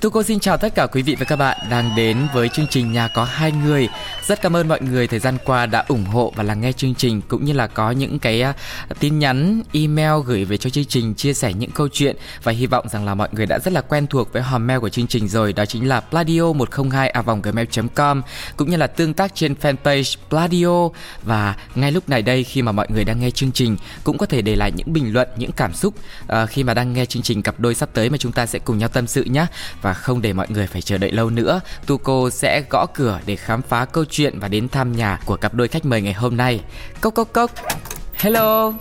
Thu cô xin chào tất cả quý vị và các bạn đang đến với chương trình Nhà có hai người. Rất cảm ơn mọi người thời gian qua đã ủng hộ và lắng nghe chương trình cũng như là có những cái à, tin nhắn, email gửi về cho chương trình chia sẻ những câu chuyện và hy vọng rằng là mọi người đã rất là quen thuộc với hòm mail của chương trình rồi đó chính là pladio 102 gmail.com cũng như là tương tác trên fanpage Pladio và ngay lúc này đây khi mà mọi người đang nghe chương trình cũng có thể để lại những bình luận, những cảm xúc uh, khi mà đang nghe chương trình cặp đôi sắp tới mà chúng ta sẽ cùng nhau tâm sự nhé. Và và không để mọi người phải chờ đợi lâu nữa, Tuco sẽ gõ cửa để khám phá câu chuyện và đến thăm nhà của cặp đôi khách mời ngày hôm nay. Cốc cốc cốc. Hello.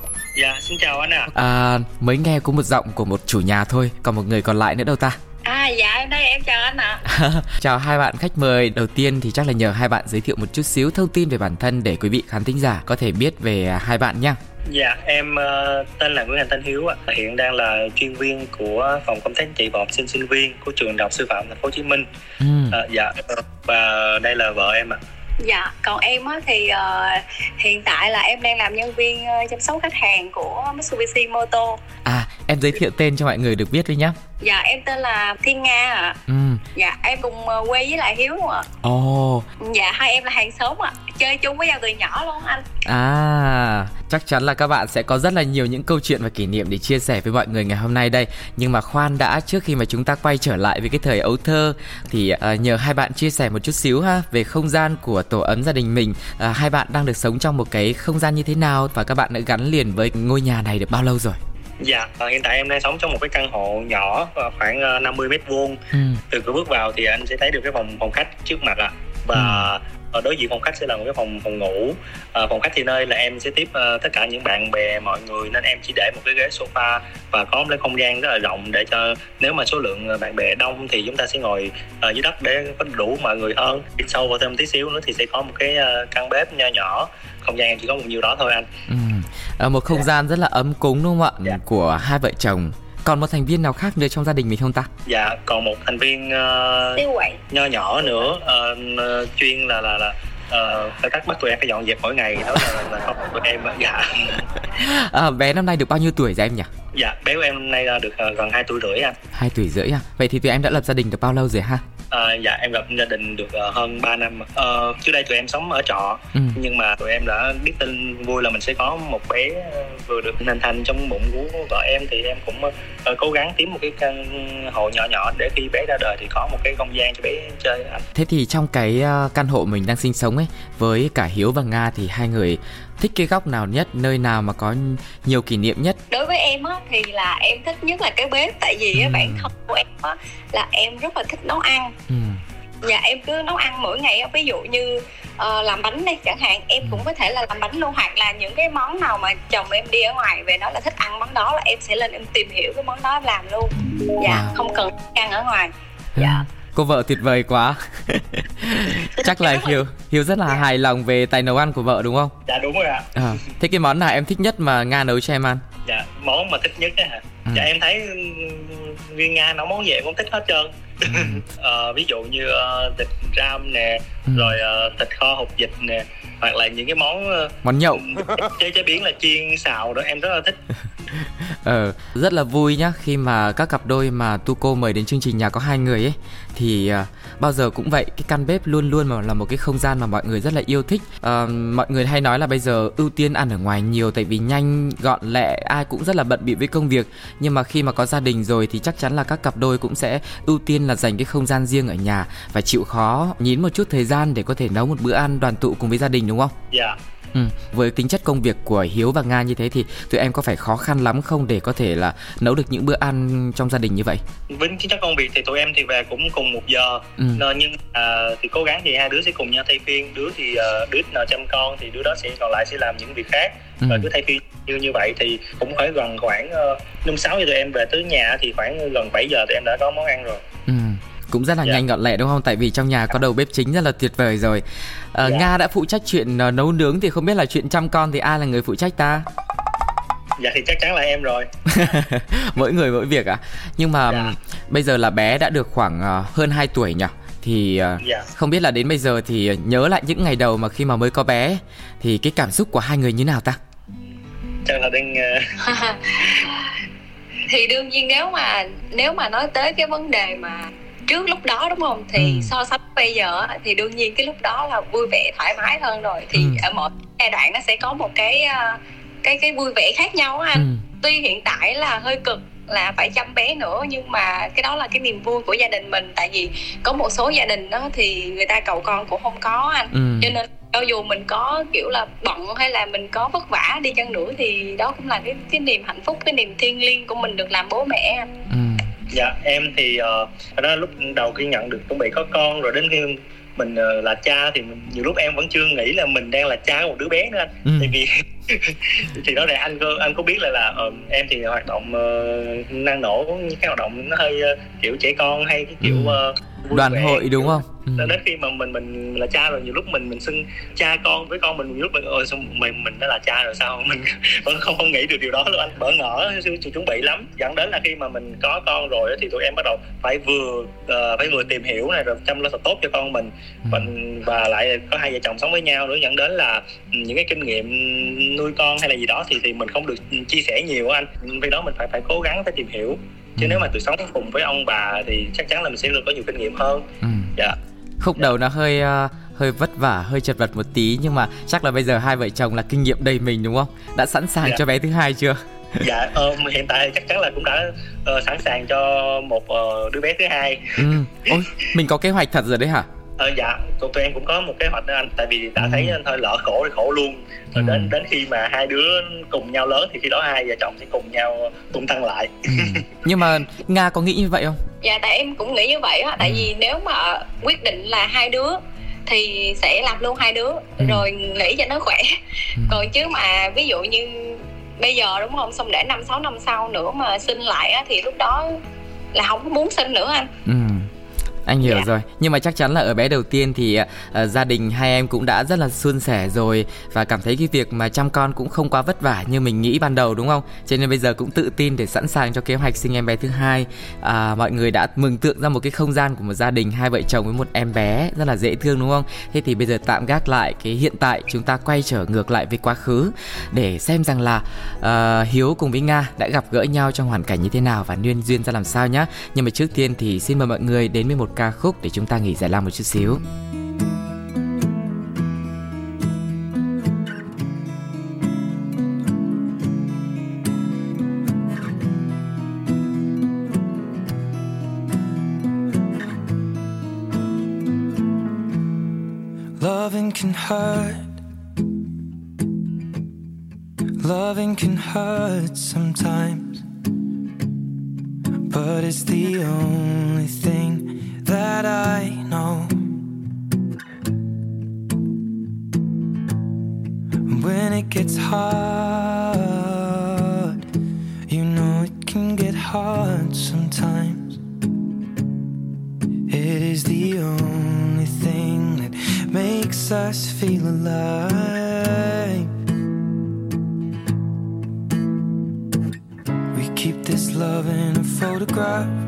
Dạ, xin chào anh ạ. À. à, mới nghe có một giọng của một chủ nhà thôi, còn một người còn lại nữa đâu ta? À dạ em đây em chào anh ạ. chào hai bạn khách mời. Đầu tiên thì chắc là nhờ hai bạn giới thiệu một chút xíu thông tin về bản thân để quý vị khán thính giả có thể biết về hai bạn nhé. Dạ, em uh, tên là Nguyễn Thành Thanh Hiếu ạ. Hiện đang là chuyên viên của phòng công tác trị và học sinh sinh viên của trường đại học sư phạm Thành phố Hồ Chí Minh. Ừ. Uh, dạ, và đây là vợ em ạ. Dạ, còn em á thì uh, hiện tại là em đang làm nhân viên uh, chăm sóc khách hàng của Mitsubishi Moto. À, em giới thiệu tên cho mọi người được biết với nhé. Dạ, em tên là Thiên Nga ạ. Ừ. Dạ, em cùng uh, quê với lại Hiếu luôn ạ. Ồ. Oh. Dạ, hai em là hàng xóm ạ. Chơi chung với nhau từ nhỏ luôn anh. À, chắc chắn là các bạn sẽ có rất là nhiều những câu chuyện và kỷ niệm để chia sẻ với mọi người ngày hôm nay đây. Nhưng mà khoan đã, trước khi mà chúng ta quay trở lại với cái thời ấu thơ thì uh, nhờ hai bạn chia sẻ một chút xíu ha về không gian của tổ ấm gia đình mình. Uh, hai bạn đang được sống trong một cái không gian như thế nào và các bạn đã gắn liền với ngôi nhà này được bao lâu rồi? Dạ, uh, hiện tại em đang sống trong một cái căn hộ nhỏ khoảng uh, 50 mét vuông. Ừ. Từ cửa bước vào thì anh sẽ thấy được cái phòng phòng khách trước mặt ạ. À. Và ừ ở đối diện phòng khách sẽ là một cái phòng phòng ngủ à, phòng khách thì nơi là em sẽ tiếp uh, tất cả những bạn bè mọi người nên em chỉ để một cái ghế sofa và có một cái không gian rất là rộng để cho nếu mà số lượng bạn bè đông thì chúng ta sẽ ngồi uh, dưới đất để có đủ mọi người hơn đi sâu vào thêm tí xíu nữa thì sẽ có một cái uh, căn bếp nho nhỏ không gian em chỉ có một nhiêu đó thôi anh ừ. à, một không dạ. gian rất là ấm cúng đúng không ạ dạ. của hai vợ chồng còn một thành viên nào khác nữa trong gia đình mình không ta? Dạ còn một thành viên uh, nho nhỏ nữa. Uh, chuyên là là là ờ phải cắt bắt tụi em phải dọn dẹp mỗi ngày. Đó là, là con tụi em dạ. À, bé năm nay được bao nhiêu tuổi rồi em nhỉ? Dạ bé của em năm nay được uh, gần 2 tuổi rưỡi anh. Hai tuổi rưỡi à? Vậy thì tụi em đã lập gia đình được bao lâu rồi ha À, dạ em lập gia đình được uh, hơn 3 năm uh, trước đây tụi em sống ở trọ ừ. nhưng mà tụi em đã biết tin vui là mình sẽ có một bé vừa được hình thành trong bụng của vợ em thì em cũng uh, cố gắng kiếm một cái căn hộ nhỏ nhỏ để khi bé ra đời thì có một cái không gian cho bé chơi thế thì trong cái căn hộ mình đang sinh sống ấy với cả hiếu và nga thì hai người thích cái góc nào nhất nơi nào mà có nhiều kỷ niệm nhất đối với em á thì là em thích nhất là cái bếp tại vì ừ. bản thân của em á là em rất là thích nấu ăn ừ. dạ em cứ nấu ăn mỗi ngày ví dụ như uh, làm bánh đây chẳng hạn em ừ. cũng có thể là làm bánh luôn hoặc là những cái món nào mà chồng em đi ở ngoài về nói là thích ăn món đó là em sẽ lên em tìm hiểu cái món đó em làm luôn dạ wow. không cần ăn ở ngoài dạ cô vợ tuyệt vời quá. Chắc là hiếu hiếu rất là hài lòng về tài nấu ăn của vợ đúng không? Dạ đúng rồi ạ. À, thế cái món nào em thích nhất mà nga nấu cho em ăn? Dạ món mà thích nhất á hả? Ừ. dạ em thấy riêng nga nấu món gì em cũng thích hết trơn. Ừ. uh, ví dụ như uh, thịt ram nè ừ. rồi uh, thịt kho hột vịt nè hoặc là những cái món uh, món nhậu. chế chế biến là chiên xào đó em rất là thích. Ờ rất là vui nhá khi mà các cặp đôi mà Tuco mời đến chương trình nhà có hai người ấy thì uh, bao giờ cũng vậy cái căn bếp luôn luôn mà là một cái không gian mà mọi người rất là yêu thích. Uh, mọi người hay nói là bây giờ ưu tiên ăn ở ngoài nhiều tại vì nhanh gọn lẹ ai cũng rất là bận bịu với công việc. Nhưng mà khi mà có gia đình rồi thì chắc chắn là các cặp đôi cũng sẽ ưu tiên là dành cái không gian riêng ở nhà và chịu khó nhín một chút thời gian để có thể nấu một bữa ăn đoàn tụ cùng với gia đình đúng không? Dạ. Yeah Ừ. Với tính chất công việc của Hiếu và Nga như thế thì tụi em có phải khó khăn lắm không để có thể là nấu được những bữa ăn trong gia đình như vậy? Với tính chất công việc thì tụi em thì về cũng cùng một giờ, ừ. nhưng à, thì cố gắng thì hai đứa sẽ cùng nhau thay phiên, đứa thì uh, đứa nào chăm con thì đứa đó sẽ còn lại sẽ làm những việc khác ừ. và cứ thay phiên như như vậy thì cũng phải gần khoảng năm uh, sáu giờ tụi em về tới nhà thì khoảng gần 7 giờ tụi em đã có món ăn rồi. Ừ cũng rất là yeah. Dạ. nhanh gọn lẹ đúng không tại vì trong nhà có đầu bếp chính rất là tuyệt vời rồi à, yeah. nga đã phụ trách chuyện uh, nấu nướng thì không biết là chuyện chăm con thì ai là người phụ trách ta dạ thì chắc chắn là em rồi mỗi người mỗi việc à nhưng mà dạ. bây giờ là bé đã được khoảng uh, hơn 2 tuổi nhỉ thì uh, dạ. không biết là đến bây giờ thì nhớ lại những ngày đầu mà khi mà mới có bé thì cái cảm xúc của hai người như nào ta chắc là đang uh... thì đương nhiên nếu mà nếu mà nói tới cái vấn đề mà trước lúc đó đúng không thì ừ. so sánh bây giờ thì đương nhiên cái lúc đó là vui vẻ thoải mái hơn rồi thì ừ. ở mỗi giai đoạn nó sẽ có một cái cái cái vui vẻ khác nhau anh ừ. tuy hiện tại là hơi cực là phải chăm bé nữa nhưng mà cái đó là cái niềm vui của gia đình mình tại vì có một số gia đình đó thì người ta cầu con cũng không có anh ừ. cho nên cho dù mình có kiểu là bận hay là mình có vất vả đi chăng nữa thì đó cũng là cái cái niềm hạnh phúc cái niềm thiêng liêng của mình được làm bố mẹ anh ừ. Dạ em thì uh, đó lúc đầu khi nhận được chuẩn bị có con rồi đến khi mình uh, là cha thì mình, nhiều lúc em vẫn chưa nghĩ là mình đang là cha của một đứa bé nữa anh ừ. tại vì thì đó là anh anh có biết là là uh, em thì hoạt động uh, năng nổ những cái hoạt động nó hơi uh, kiểu trẻ con hay cái kiểu uh, đoàn hội đúng không? ừ. đến khi mà mình mình là cha rồi nhiều lúc mình mình xưng cha con với con mình nhiều lúc mình ơi xong mình mình đã là cha rồi sao? Mình vẫn không không nghĩ được điều đó luôn anh. Bỡ ngỡ chuẩn bị lắm. Dẫn đến là khi mà mình có con rồi thì tụi em bắt đầu phải vừa uh, phải vừa tìm hiểu này rồi chăm lo thật tốt cho con mình. Ừ. và, và lại có hai vợ chồng sống với nhau nữa dẫn đến là những cái kinh nghiệm nuôi con hay là gì đó thì thì mình không được chia sẻ nhiều anh. Vì đó mình phải phải cố gắng phải tìm hiểu chứ ừ. nếu mà từ sống cùng với ông bà thì chắc chắn là mình sẽ được có nhiều kinh nghiệm hơn ừ. dạ khúc đầu nó hơi uh, hơi vất vả hơi chật vật một tí nhưng mà chắc là bây giờ hai vợ chồng là kinh nghiệm đầy mình đúng không đã sẵn sàng dạ. cho bé thứ hai chưa dạ uh, hiện tại chắc chắn là cũng đã uh, sẵn sàng cho một uh, đứa bé thứ hai ừ. ôi mình có kế hoạch thật rồi đấy hả ờ dạ tụi, tụi em cũng có một kế hoạch đó anh tại vì đã ừ. thấy anh thôi lỡ khổ thì khổ luôn rồi ừ. đến đến khi mà hai đứa cùng nhau lớn thì khi đó hai vợ chồng sẽ cùng nhau tung tăng lại ừ. nhưng mà nga có nghĩ như vậy không dạ tại em cũng nghĩ như vậy á tại ừ. vì nếu mà quyết định là hai đứa thì sẽ làm luôn hai đứa ừ. rồi nghĩ cho nó khỏe ừ. còn chứ mà ví dụ như bây giờ đúng không xong để năm sáu năm sau nữa mà sinh lại á thì lúc đó là không có muốn sinh nữa anh ừ anh hiểu yeah. Dạ. rồi nhưng mà chắc chắn là ở bé đầu tiên thì uh, gia đình hai em cũng đã rất là suôn sẻ rồi và cảm thấy cái việc mà chăm con cũng không quá vất vả như mình nghĩ ban đầu đúng không cho nên bây giờ cũng tự tin để sẵn sàng cho kế hoạch sinh em bé thứ hai à, mọi người đã mừng tượng ra một cái không gian của một gia đình hai vợ chồng với một em bé rất là dễ thương đúng không thế thì bây giờ tạm gác lại cái hiện tại chúng ta quay trở ngược lại với quá khứ để xem rằng là uh, hiếu cùng với nga đã gặp gỡ nhau trong hoàn cảnh như thế nào và duyên duyên ra làm sao nhá nhưng mà trước tiên thì xin mời mọi người đến với một ca khúc để chúng ta nghỉ giải lao một chút xíu. Loving can hurt. Loving can hurt sometimes. But it's the only thing that I know. When it gets hard, you know it can get hard sometimes. It is the only thing that makes us feel alive. We keep this love in a photograph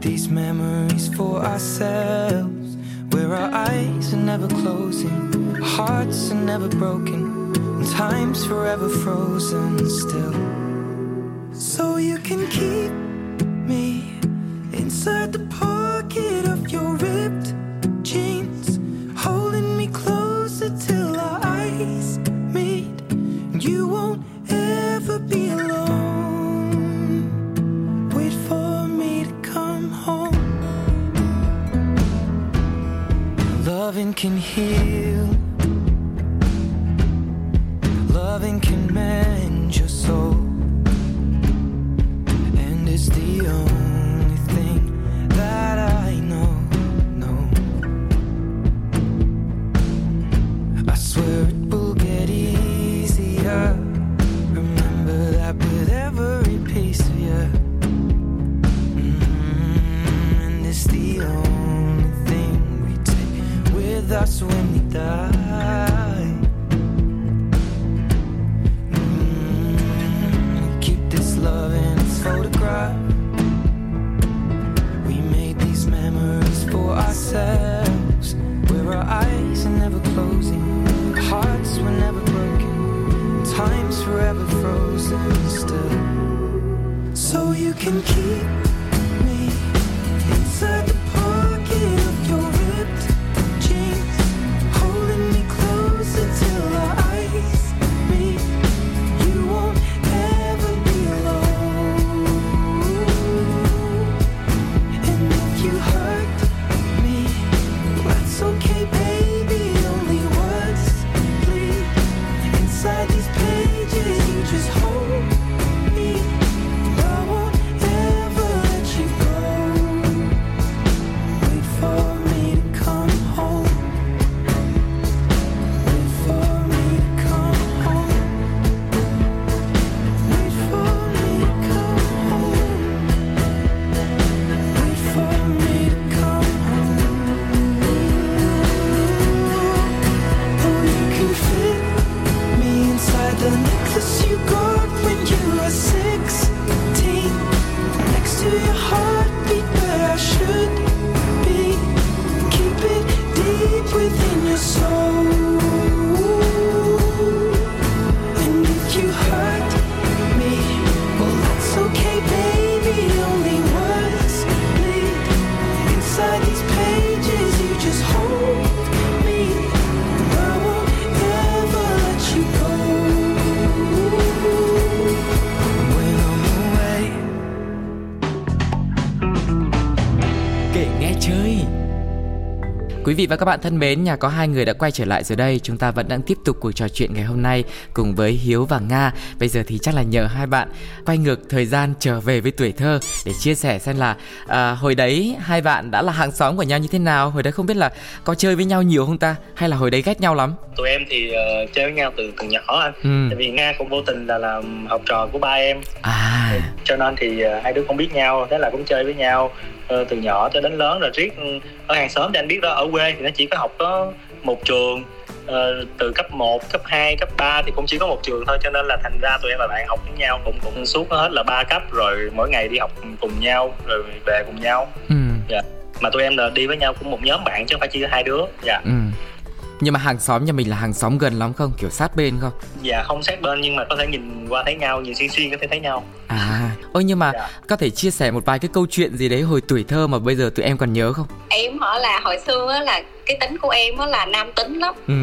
these memories for ourselves, where our eyes are never closing, hearts are never broken, and time's forever frozen still. So you can keep me inside the pocket of your ripped Loving can heal. Vị và các bạn thân mến, nhà có hai người đã quay trở lại rồi đây. Chúng ta vẫn đang tiếp tục cuộc trò chuyện ngày hôm nay cùng với Hiếu và Nga. Bây giờ thì chắc là nhờ hai bạn quay ngược thời gian trở về với tuổi thơ để chia sẻ xem là à, hồi đấy hai bạn đã là hàng xóm của nhau như thế nào. Hồi đấy không biết là có chơi với nhau nhiều không ta, hay là hồi đấy ghét nhau lắm? tụi em thì ờ, chơi với nhau từ từ nhỏ anh Ừ. tại vì nga cũng vô tình là làm học trò của ba em À, cho nên thì ờ, hai đứa không biết nhau thế là cũng chơi với nhau ờ, từ nhỏ cho đến lớn rồi riết ở hàng xóm thì anh biết đó ở quê thì nó chỉ có học có một trường. Ờ, từ cấp 1, cấp 2, cấp 3 thì cũng chỉ có một trường thôi cho nên là thành ra tụi em là bạn học với nhau cũng cũng suốt hết là ba cấp rồi mỗi ngày đi học cùng nhau rồi về cùng nhau. Ừ, mà tụi em là đi với nhau cũng một nhóm bạn chứ không phải chỉ hai đứa. Dạ. Ừ. Nhưng mà hàng xóm nhà mình là hàng xóm gần lắm không? Kiểu sát bên không? dạ không sát bên nhưng mà có thể nhìn qua thấy nhau nhìn xuyên xuyên có thể thấy nhau. À, ôi nhưng mà Dạ. có thể chia sẻ một vài cái câu chuyện gì đấy hồi tuổi thơ mà bây giờ tụi em còn nhớ không? em hỏi là hồi xưa á là cái tính của em á là nam tính lắm. Ừ,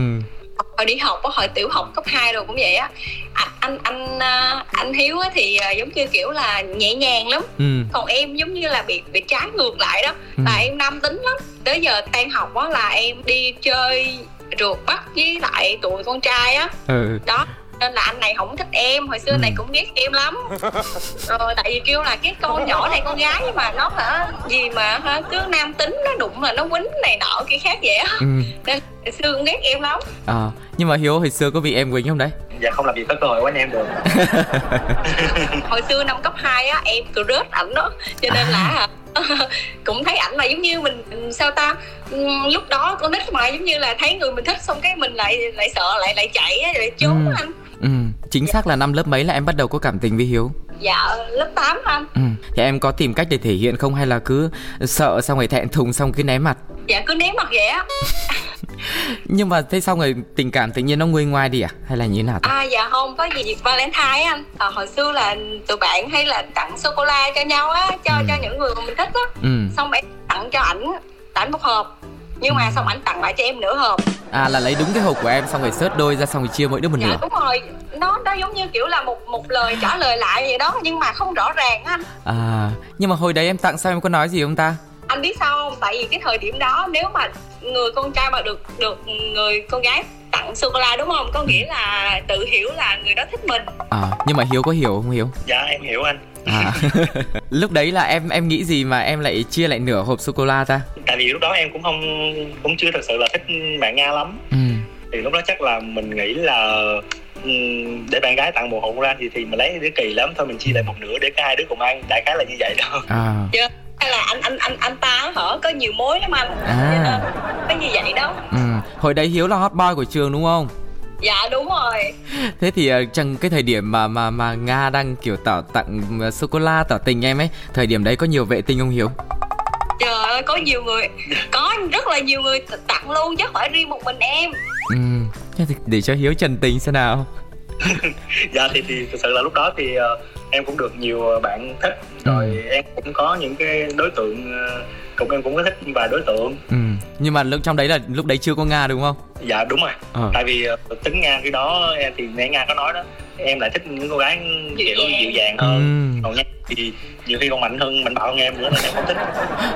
hồi đi học á hồi tiểu học cấp 2 rồi cũng vậy á. Anh anh anh à, anh hiếu á thì à, giống như kiểu là nhẹ nhàng lắm. Ừ, còn em giống như là bị bị trái ngược lại đó. Ừ. là em nam tính lắm. Tới giờ tan học á là em đi chơi rượt bắt với lại tụi con trai á. Ừ, đó nên là anh này không thích em hồi xưa Ừ. này cũng ghét em lắm rồi tại vì kêu là cái con nhỏ này con gái nhưng mà nó hả gì mà hả cứ nam tính nó đụng là nó quýnh này nọ kia khác vậy á ừ. nên hồi xưa cũng ghét em lắm À, nhưng mà Hiếu hồi xưa có bị em quỳnh không đấy? dạ không làm gì có cơ hội quánh em được hồi xưa năm cấp 2 á em cứ rớt ảnh đó cho nên là hả, cũng thấy ảnh là giống như mình sao ta ừm, lúc đó con nít mà giống như là thấy người mình thích xong cái mình lại lại sợ lại lại chạy á lại trốn Ừ. anh Ừ, chính xác là năm lớp mấy là em bắt đầu có cảm tình với Hiếu? Dạ lớp 8 anh. Ừ, thì em có tìm cách để thể hiện không hay là cứ sợ xong rồi thẹn thùng xong cứ né mặt? Dạ cứ ném mặt vậy á. Nhưng mà thế xong rồi tình cảm tự nhiên nó nguôi ngoai đi à? Hay là như thế nào ta? à dạ không có gì dịp Valentine anh. À, hồi xưa là tụi bạn hay là tặng sô cô la cho nhau á cho Ừ. cho những người mà mình thích á. Ừ, xong em tặng cho ảnh ảnh một hộp nhưng mà xong ảnh tặng lại cho em nửa hộp à là lấy đúng cái hộp của em xong rồi xớt đôi ra xong rồi chia mỗi đứa một dạ nửa. đúng rồi. Nó nó giống như kiểu là một một lời trả lời lại vậy đó nhưng mà không rõ ràng á anh. À, nhưng mà hồi đấy em tặng sao em có nói gì không ta? anh biết sao không? Tại vì cái thời điểm đó nếu mà người con trai mà được được người con gái tặng sô cô la đúng không? Có nghĩa là tự hiểu là người đó thích mình. À, nhưng mà Hiếu có hiểu không Hiếu? dạ em hiểu anh À, lúc đấy là em em nghĩ gì mà em lại chia lại nửa hộp sô cô la ta? tại vì lúc đó em cũng không cũng chưa thật sự là thích bạn nga lắm. Ừ, thì lúc đó chắc là mình nghĩ là ừm, để bạn gái tặng một hộp ra thì thì mình lấy đứa kỳ lắm thôi mình chia lại một nửa để cả hai đứa cùng ăn. Đại khái là như vậy đó. À, hay là anh anh anh anh ta hở có nhiều mối lắm anh. À. Cho nên có như vậy đó? Ừ. hồi đấy hiếu là hot boy của trường đúng không dạ đúng rồi. Thế thì trong cái thời điểm mà mà mà nga đang kiểu tỏ tặng sô cô la tỏ tình em ấy thời điểm đấy có nhiều vệ tinh không? Hiếu trời ơi có nhiều người có rất là nhiều người tặng luôn chứ phải riêng một mình em. Ừ để cho hiếu trần tình xem nào. Dạ thì thì thực sự là lúc đó thì uh, em cũng được nhiều bạn thích. Rồi ừ. em cũng có những cái đối tượng uh, cũng em cũng có thích vài đối tượng ừ. nhưng mà lúc trong đấy là lúc đấy chưa có nga đúng không dạ đúng rồi ờ. tại vì uh, tính nga cái đó em thì nghe nga có nói đó em lại thích những cô gái kiểu dịu dàng hơn ừ. còn nha thì nhiều khi còn mạnh hơn mạnh bạo hơn em nữa nên em không thích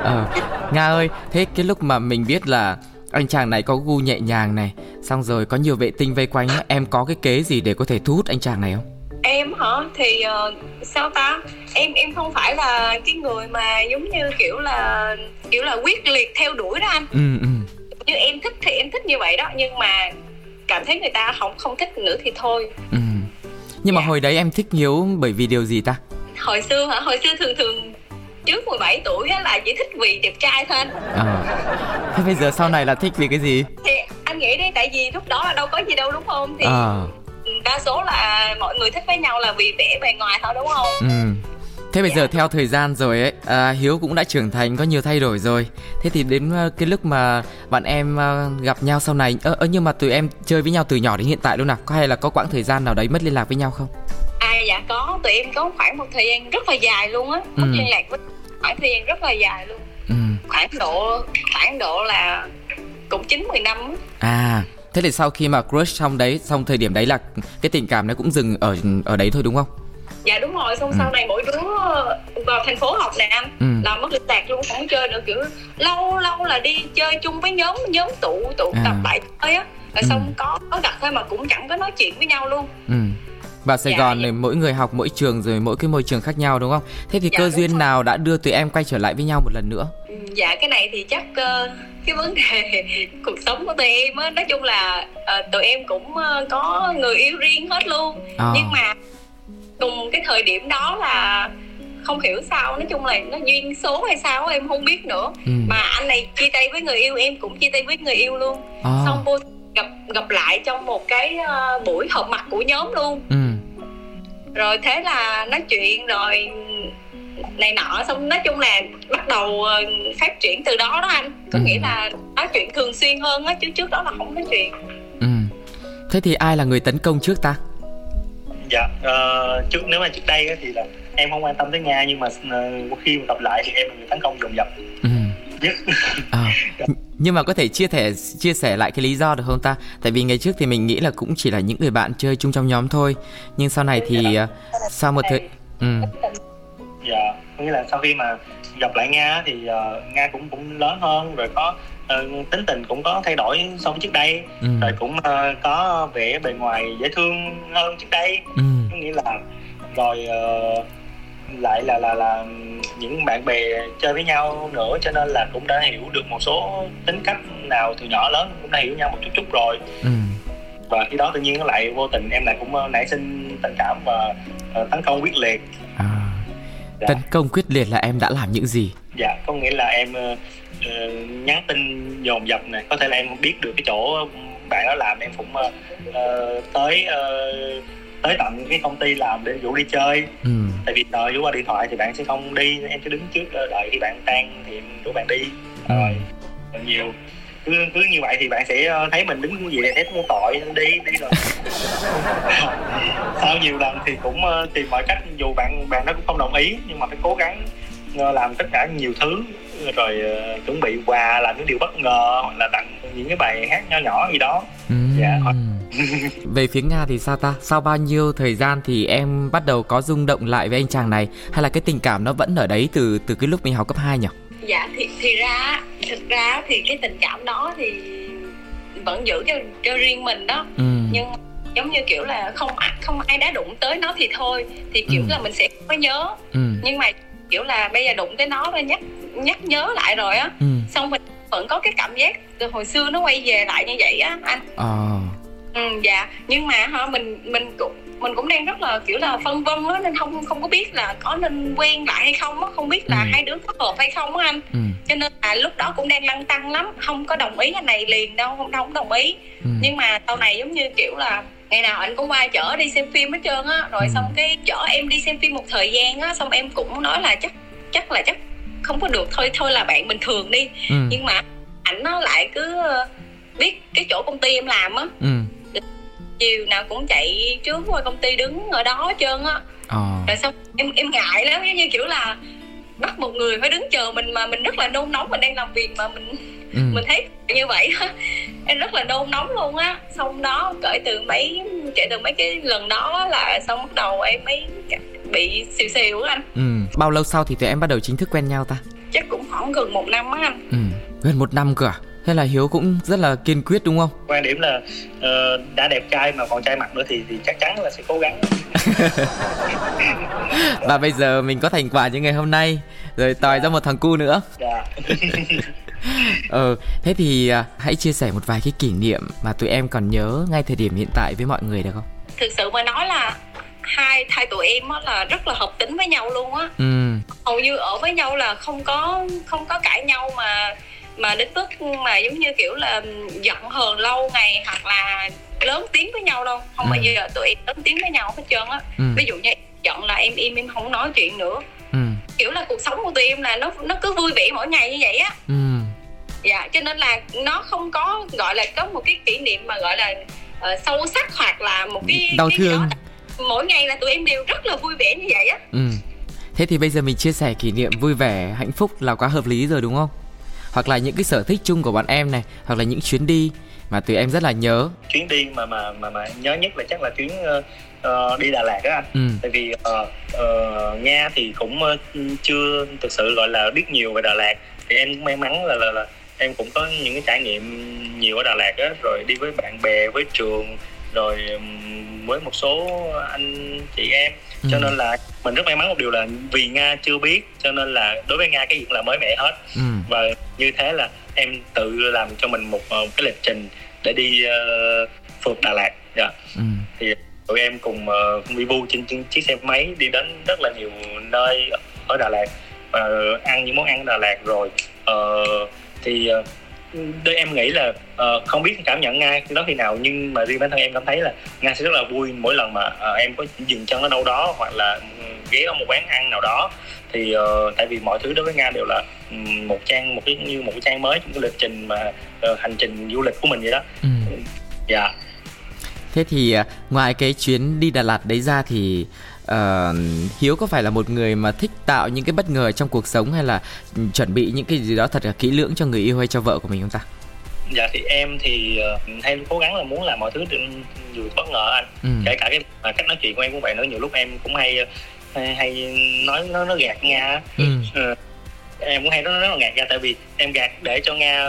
ờ. nga ơi thế cái lúc mà mình biết là anh chàng này có gu nhẹ nhàng này xong rồi có nhiều vệ tinh vây quanh em có cái kế gì để có thể thu hút anh chàng này không em hả thì uh, sao ta em em không phải là cái người mà giống như kiểu là kiểu là quyết liệt theo đuổi đó anh ừ, ừ. như em thích thì em thích như vậy đó nhưng mà cảm thấy người ta không không thích nữa thì thôi ừ. nhưng dạ. mà hồi đấy em thích hiếu bởi vì điều gì ta hồi xưa hả hồi xưa thường thường trước 17 tuổi á là chỉ thích vì đẹp trai thôi anh à. thế bây giờ sau này là thích vì cái gì thì anh nghĩ đi tại vì lúc đó là đâu có gì đâu đúng không thì à. Đa số là mọi người thích với nhau là vì vẻ bề ngoài thôi đúng không ừ. Thế bây dạ. giờ theo thời gian rồi ấy, à, Hiếu cũng đã trưởng thành có nhiều thay đổi rồi. Thế thì đến uh, cái lúc mà bạn em uh, gặp nhau sau này, ơ nhưng mà tụi em chơi với nhau từ nhỏ đến hiện tại luôn nào, có hay là có quãng thời gian nào đấy mất liên lạc với nhau không? À dạ có, tụi em có khoảng một thời gian rất là dài luôn á, mất ừ. liên lạc với khoảng thời gian rất là dài luôn ừ. khoảng độ khoảng độ là cũng chín mười năm à thế thì sau khi mà crush xong đấy xong thời điểm đấy là cái tình cảm nó cũng dừng ở ở đấy thôi đúng không dạ đúng rồi xong ừ. sau này mỗi đứa vào thành phố học nè anh ừ. là mất liên lạc luôn không chơi nữa kiểu lâu lâu là đi chơi chung với nhóm nhóm tụ tụ à. tập lại chơi á rồi ừ. xong có có gặp thôi mà cũng chẳng có nói chuyện với nhau luôn ừ và Sài dạ, Gòn này mỗi người học mỗi trường rồi mỗi cái môi trường khác nhau đúng không? Thế thì dạ, cơ duyên nào đã đưa tụi em quay trở lại với nhau một lần nữa? Dạ cái này thì chắc uh, cái vấn đề cuộc sống của tụi em á nói chung là uh, tụi em cũng uh, có người yêu riêng hết luôn. À. Nhưng mà cùng cái thời điểm đó là không hiểu sao nói chung là nó duyên số hay sao em không biết nữa ừ. mà anh này chia tay với người yêu em cũng chia tay với người yêu luôn à. xong vô gặp gặp lại trong một cái uh, buổi họp mặt của nhóm luôn ừ rồi thế là nói chuyện rồi này nọ xong nói chung là bắt đầu ờ, phát triển từ đó đó anh. Có ừ. nghĩa là nói chuyện thường xuyên hơn á chứ trước đó là không nói chuyện. Ừ. Thế thì ai là người tấn công trước ta? Dạ uh, trước nếu mà trước đây thì là em không quan tâm tới nga nhưng mà uh, khi mà gặp lại thì em là người tấn công dồn dập. Ừ nhất à, nhưng mà có thể chia sẻ chia sẻ lại cái lý do được không ta tại vì ngày trước thì mình nghĩ là cũng chỉ là những người bạn chơi chung trong nhóm thôi nhưng sau này thì dạ. uh, sau một thời ừ. dạ nghĩa là sau khi mà gặp lại nga thì uh, nga cũng cũng lớn hơn rồi có uh, tính tình cũng có thay đổi so với trước đây ừ. rồi cũng uh, có vẻ bề ngoài dễ thương hơn trước đây ừ. nghĩa là rồi uh, lại là là là những bạn bè chơi với nhau nữa cho nên là cũng đã hiểu được một số tính cách nào từ nhỏ lớn cũng đã hiểu nhau một chút chút rồi ừ. và khi đó tự nhiên lại vô tình em lại cũng ờ, nảy sinh tình cảm và uh, tấn công quyết liệt à, dạ. tấn công quyết liệt là em đã làm những gì dạ có nghĩa là em uh, nhắn tin dồn dập này có thể là em biết được cái chỗ bạn đó làm em cũng uh, tới uh, tới tận cái công ty làm để rủ đi chơi ừ. Tại vì đợi rủ qua điện thoại thì bạn sẽ không đi em sẽ đứng trước ờ, đợi thì bạn tan thì em rủ bạn đi. Ừ. rồi nhiều cứ cứ như vậy thì bạn sẽ ờ, thấy mình đứng gì thấy muốn tội đi đi rồi. Sau nhiều lần thì cũng ờ, tìm mọi cách dù bạn bạn nó cũng không đồng ý nhưng mà phải cố gắng làm tất cả nhiều thứ rồi uh, chuẩn bị quà làm những điều bất ngờ hoặc là tặng những cái bài hát nho nhỏ gì đó ừ. dạ hoặc về phía Nga thì sao ta? Sau bao nhiêu thời gian thì em bắt đầu có rung động lại với anh chàng này hay là cái tình cảm nó vẫn ở đấy từ từ cái lúc mình học cấp 2 nhỉ? Dạ thì thì ra thực ra thì cái tình cảm đó thì vẫn giữ cho cho riêng mình đó. Ừ. Nhưng giống như kiểu là không không ai đã đụng tới nó thì thôi thì kiểu ừ. là mình sẽ có nhớ. Ừ. Nhưng mà kiểu là bây giờ đụng tới nó rồi nhắc nhắc nhớ lại rồi á. Ừ. Xong mình vẫn có cái cảm giác từ hồi xưa nó quay về lại như vậy á anh. À ừ dạ nhưng mà hả mình mình cũng mình cũng đang rất là kiểu là phân vân á nên không không có biết là có nên quen lại hay không á không biết là ừ. hai đứa có hợp hay không á anh ừ. cho nên là lúc đó cũng đang lăn tăng lắm không có đồng ý anh này liền đâu không không đồng ý ừ. nhưng mà sau này giống như kiểu là ngày nào anh cũng qua chở đi xem phim hết trơn á rồi ừ. xong cái chở em đi xem phim một thời gian á xong em cũng nói là chắc chắc là chắc không có được thôi thôi là bạn bình thường đi ừ. nhưng mà ảnh nó lại cứ ờ, biết cái chỗ công ty em làm á ừ. chiều nào cũng chạy trước qua công ty đứng ở đó hết trơn á ờ. rồi xong em em ngại lắm giống như kiểu là bắt một người phải đứng chờ mình mà mình rất là nôn nóng mình đang làm việc mà mình ừ. mình thấy như vậy em rất là nôn nóng luôn á. Xong đó kể từ mấy kể từ mấy cái lần đó là xong bắt đầu em mới bị xìu xìu anh. Ừ. bao lâu sau thì tụi em bắt đầu chính thức quen nhau ta? Chắc cũng khoảng gần một năm á anh. Ừ. gần một năm cơ à? Thế là hiếu cũng rất là kiên quyết đúng không? Quan điểm là uh, đã đẹp trai mà còn trai mặt nữa thì thì chắc chắn là sẽ cố gắng. Và bây giờ mình có thành quả như ngày hôm nay. Rồi tòi ra một thằng cu nữa. Dạ. ờ thế thì uh, hãy chia sẻ một vài cái kỷ niệm mà tụi em còn nhớ ngay thời điểm hiện tại với mọi người được không thực sự mà nói là hai hai tụi em á là rất là hợp tính với nhau luôn á ừ. hầu như ở với nhau là không có không có cãi nhau mà mà đến mức mà giống như kiểu là giận hờn lâu ngày hoặc là lớn tiếng với nhau đâu không ừ. bao giờ tụi em lớn tiếng với nhau hết trơn á ừ. ví dụ như giận là em im em không nói chuyện nữa ừ. kiểu là cuộc sống của tụi em là nó nó cứ vui vẻ mỗi ngày như vậy á ừ. Dạ cho nên là nó không có gọi là có một cái kỷ niệm mà gọi là uh, sâu sắc hoặc là một cái đau cái thương. Mỗi ngày là tụi em đều rất là vui vẻ như vậy á. Ừ. thế thì bây giờ mình chia sẻ kỷ niệm vui vẻ hạnh phúc là quá hợp lý rồi đúng không? Hoặc là những cái sở thích chung của bọn em này hoặc là những chuyến đi mà tụi em rất là nhớ. Chuyến đi mà mà mà mà nhớ nhất là chắc là chuyến uh, uh, đi Đà Lạt đó anh. Ừ. tại vì uh, uh, Nga thì cũng uh, chưa thực sự gọi là biết nhiều về Đà Lạt. Thì em cũng may mắn là là, là em cũng có những cái trải nghiệm nhiều ở Đà Lạt á rồi đi với bạn bè với trường rồi với một số anh chị em ừ. cho nên là mình rất may mắn một điều là vì nga chưa biết cho nên là đối với nga cái gì cũng là mới mẻ hết ừ. và như thế là em tự làm cho mình một, một cái lịch trình để đi uh, phượt đà lạt yeah. Dạ. ừ. thì tụi em cùng uh, vi trên, trên chiếc xe máy đi đến rất là nhiều nơi ở đà lạt và ăn những món ăn đà lạt rồi uh, thì uh, đây em nghĩ là uh, không biết cảm nhận nga đó khi nào nhưng mà riêng bản thân em cảm thấy là nga sẽ rất là vui mỗi lần mà uh, em có dừng chân ở đâu đó hoặc là ghé ở một quán ăn nào đó. Thì uh, tại vì mọi thứ đối với nga đều là um, một trang một cái như một cái trang mới trong cái lịch trình mà uh, hành trình du lịch của mình vậy đó. Ừ. dạ. Thế thì ngoài cái chuyến đi đà lạt đấy ra thì uh, hiếu có phải là một người mà thích tạo những cái bất ngờ trong cuộc sống hay là chuẩn bị những cái gì đó thật là kỹ lưỡng cho người yêu hay cho vợ của mình không ta dạ thì em thì uh, hay cố gắng là muốn làm mọi thứ dù bất ngờ anh ừ. kể cả cái cách nói chuyện của em cũng vậy nữa nhiều lúc em cũng hay hay, hay nói nó nó gạt nga ừ. uh, em cũng hay nói nó gạt ra tại vì em gạt để cho nga